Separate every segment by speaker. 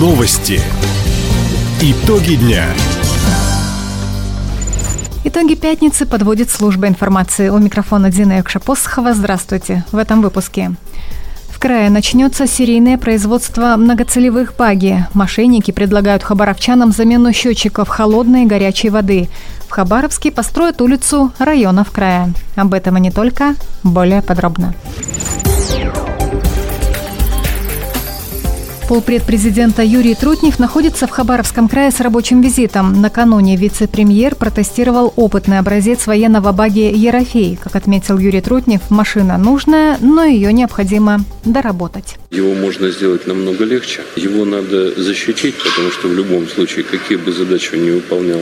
Speaker 1: Новости. Итоги дня.
Speaker 2: Итоги пятницы подводит служба информации. У микрофона Дина Якшапосхова. Здравствуйте. В этом выпуске. В крае начнется серийное производство многоцелевых баги. Мошенники предлагают хабаровчанам замену счетчиков холодной и горячей воды. В Хабаровске построят улицу районов края. Об этом и не только. Более подробно. Полпред президента Юрий Трутнев находится в Хабаровском крае с рабочим визитом. Накануне вице-премьер протестировал опытный образец военного баги «Ерофей». Как отметил Юрий Трутнев, машина нужная, но ее необходимо доработать.
Speaker 3: Его можно сделать намного легче. Его надо защитить, потому что в любом случае, какие бы задачи он не выполнял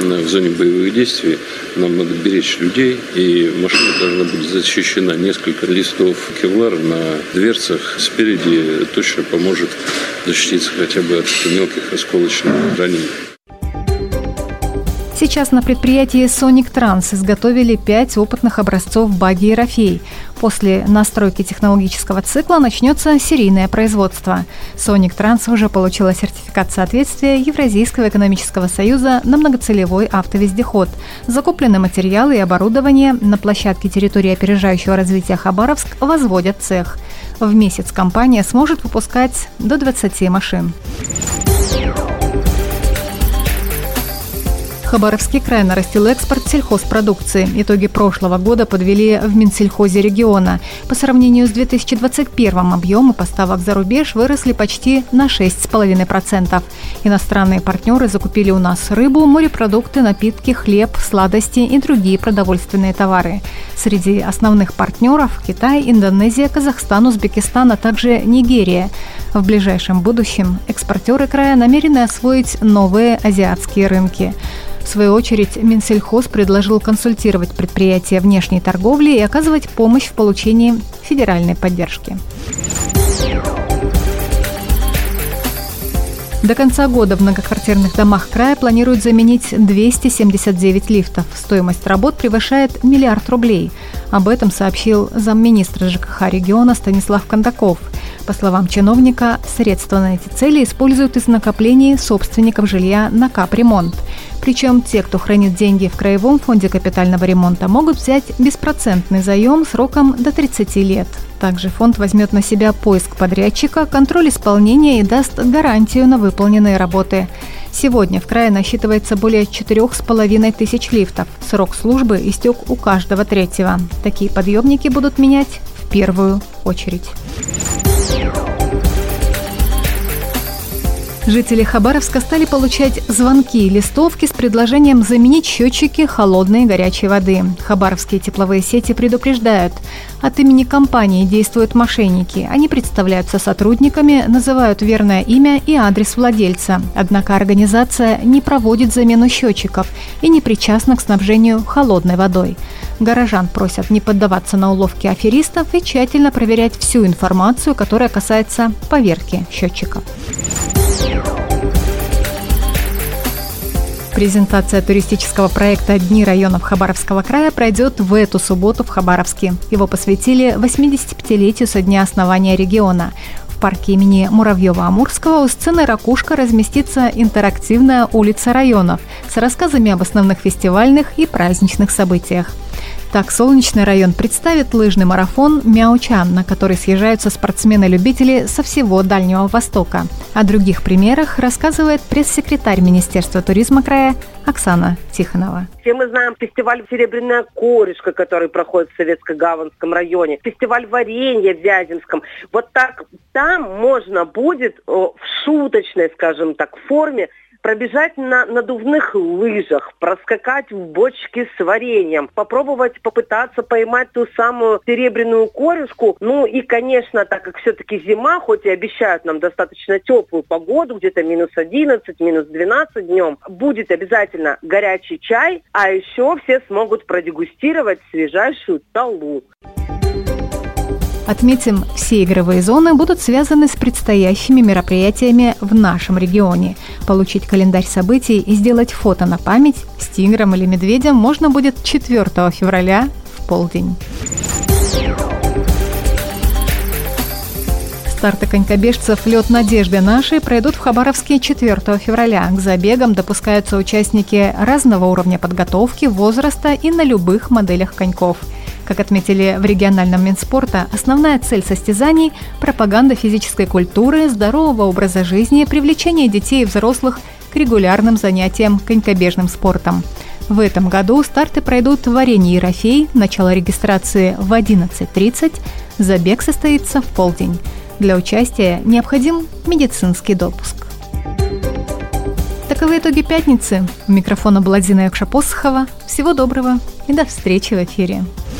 Speaker 3: в зоне боевых действий, нам надо беречь людей, и машина должна быть защищена. Несколько листов кевлара на дверцах спереди точно поможет может защититься хотя бы от мелких осколочных ранений.
Speaker 2: Сейчас на предприятии Sonic Trans изготовили пять опытных образцов баги Ерофей. После настройки технологического цикла начнется серийное производство. Sonic Trans уже получила сертификат соответствия Евразийского экономического союза на многоцелевой автовездеход. Закуплены материалы и оборудование. На площадке территории опережающего развития Хабаровск возводят цех. В месяц компания сможет выпускать до 20 машин. Хабаровский край нарастил экспорт сельхозпродукции. Итоги прошлого года подвели в Минсельхозе региона. По сравнению с 2021 объемы поставок за рубеж выросли почти на 6,5%. Иностранные партнеры закупили у нас рыбу, морепродукты, напитки, хлеб, сладости и другие продовольственные товары. Среди основных партнеров – Китай, Индонезия, Казахстан, Узбекистан, а также Нигерия. В ближайшем будущем экспортеры края намерены освоить новые азиатские рынки. В свою очередь, Минсельхоз предложил консультировать предприятия внешней торговли и оказывать помощь в получении федеральной поддержки. До конца года в многоквартирных домах края планируют заменить 279 лифтов. Стоимость работ превышает миллиард рублей. Об этом сообщил замминистра ЖКХ региона Станислав Кондаков. По словам чиновника, средства на эти цели используют из накоплений собственников жилья на капремонт. Причем те, кто хранит деньги в Краевом фонде капитального ремонта, могут взять беспроцентный заем сроком до 30 лет. Также фонд возьмет на себя поиск подрядчика, контроль исполнения и даст гарантию на выполненные работы. Сегодня в крае насчитывается более 4,5 тысяч лифтов. Срок службы истек у каждого третьего. Такие подъемники будут менять в первую очередь. Жители Хабаровска стали получать звонки и листовки с предложением заменить счетчики холодной и горячей воды. Хабаровские тепловые сети предупреждают. От имени компании действуют мошенники. Они представляются сотрудниками, называют верное имя и адрес владельца. Однако организация не проводит замену счетчиков и не причастна к снабжению холодной водой. Горожан просят не поддаваться на уловки аферистов и тщательно проверять всю информацию, которая касается поверки счетчиков. Презентация туристического проекта «Дни районов Хабаровского края» пройдет в эту субботу в Хабаровске. Его посвятили 85-летию со дня основания региона. В парке имени Муравьева-Амурского у сцены «Ракушка» разместится интерактивная улица районов с рассказами об основных фестивальных и праздничных событиях – так, Солнечный район представит лыжный марафон «Мяучан», на который съезжаются спортсмены-любители со всего Дальнего Востока. О других примерах рассказывает пресс-секретарь Министерства туризма края Оксана Тихонова.
Speaker 4: Все мы знаем фестиваль «Серебряная корешка», который проходит в Советско-Гаванском районе, фестиваль варенья в Вяземском. Вот так там можно будет в шуточной, скажем так, форме пробежать на надувных лыжах, проскакать в бочке с вареньем, попробовать попытаться поймать ту самую серебряную корешку. Ну и, конечно, так как все-таки зима, хоть и обещают нам достаточно теплую погоду, где-то минус 11, минус 12 днем, будет обязательно горячий чай, а еще все смогут продегустировать свежайшую талу.
Speaker 2: Отметим, все игровые зоны будут связаны с предстоящими мероприятиями в нашем регионе. Получить календарь событий и сделать фото на память с тигром или медведем можно будет 4 февраля в полдень. Старты конькобежцев «Лед надежды нашей» пройдут в Хабаровске 4 февраля. К забегам допускаются участники разного уровня подготовки, возраста и на любых моделях коньков. Как отметили в региональном Минспорта, основная цель состязаний – пропаганда физической культуры, здорового образа жизни, привлечение детей и взрослых к регулярным занятиям конькобежным спортом. В этом году старты пройдут в арене Ерофей, начало регистрации в 11.30, забег состоится в полдень. Для участия необходим медицинский допуск. Таковы итоги пятницы. У микрофона была Дина Якшапосхова. Всего доброго и до встречи в эфире.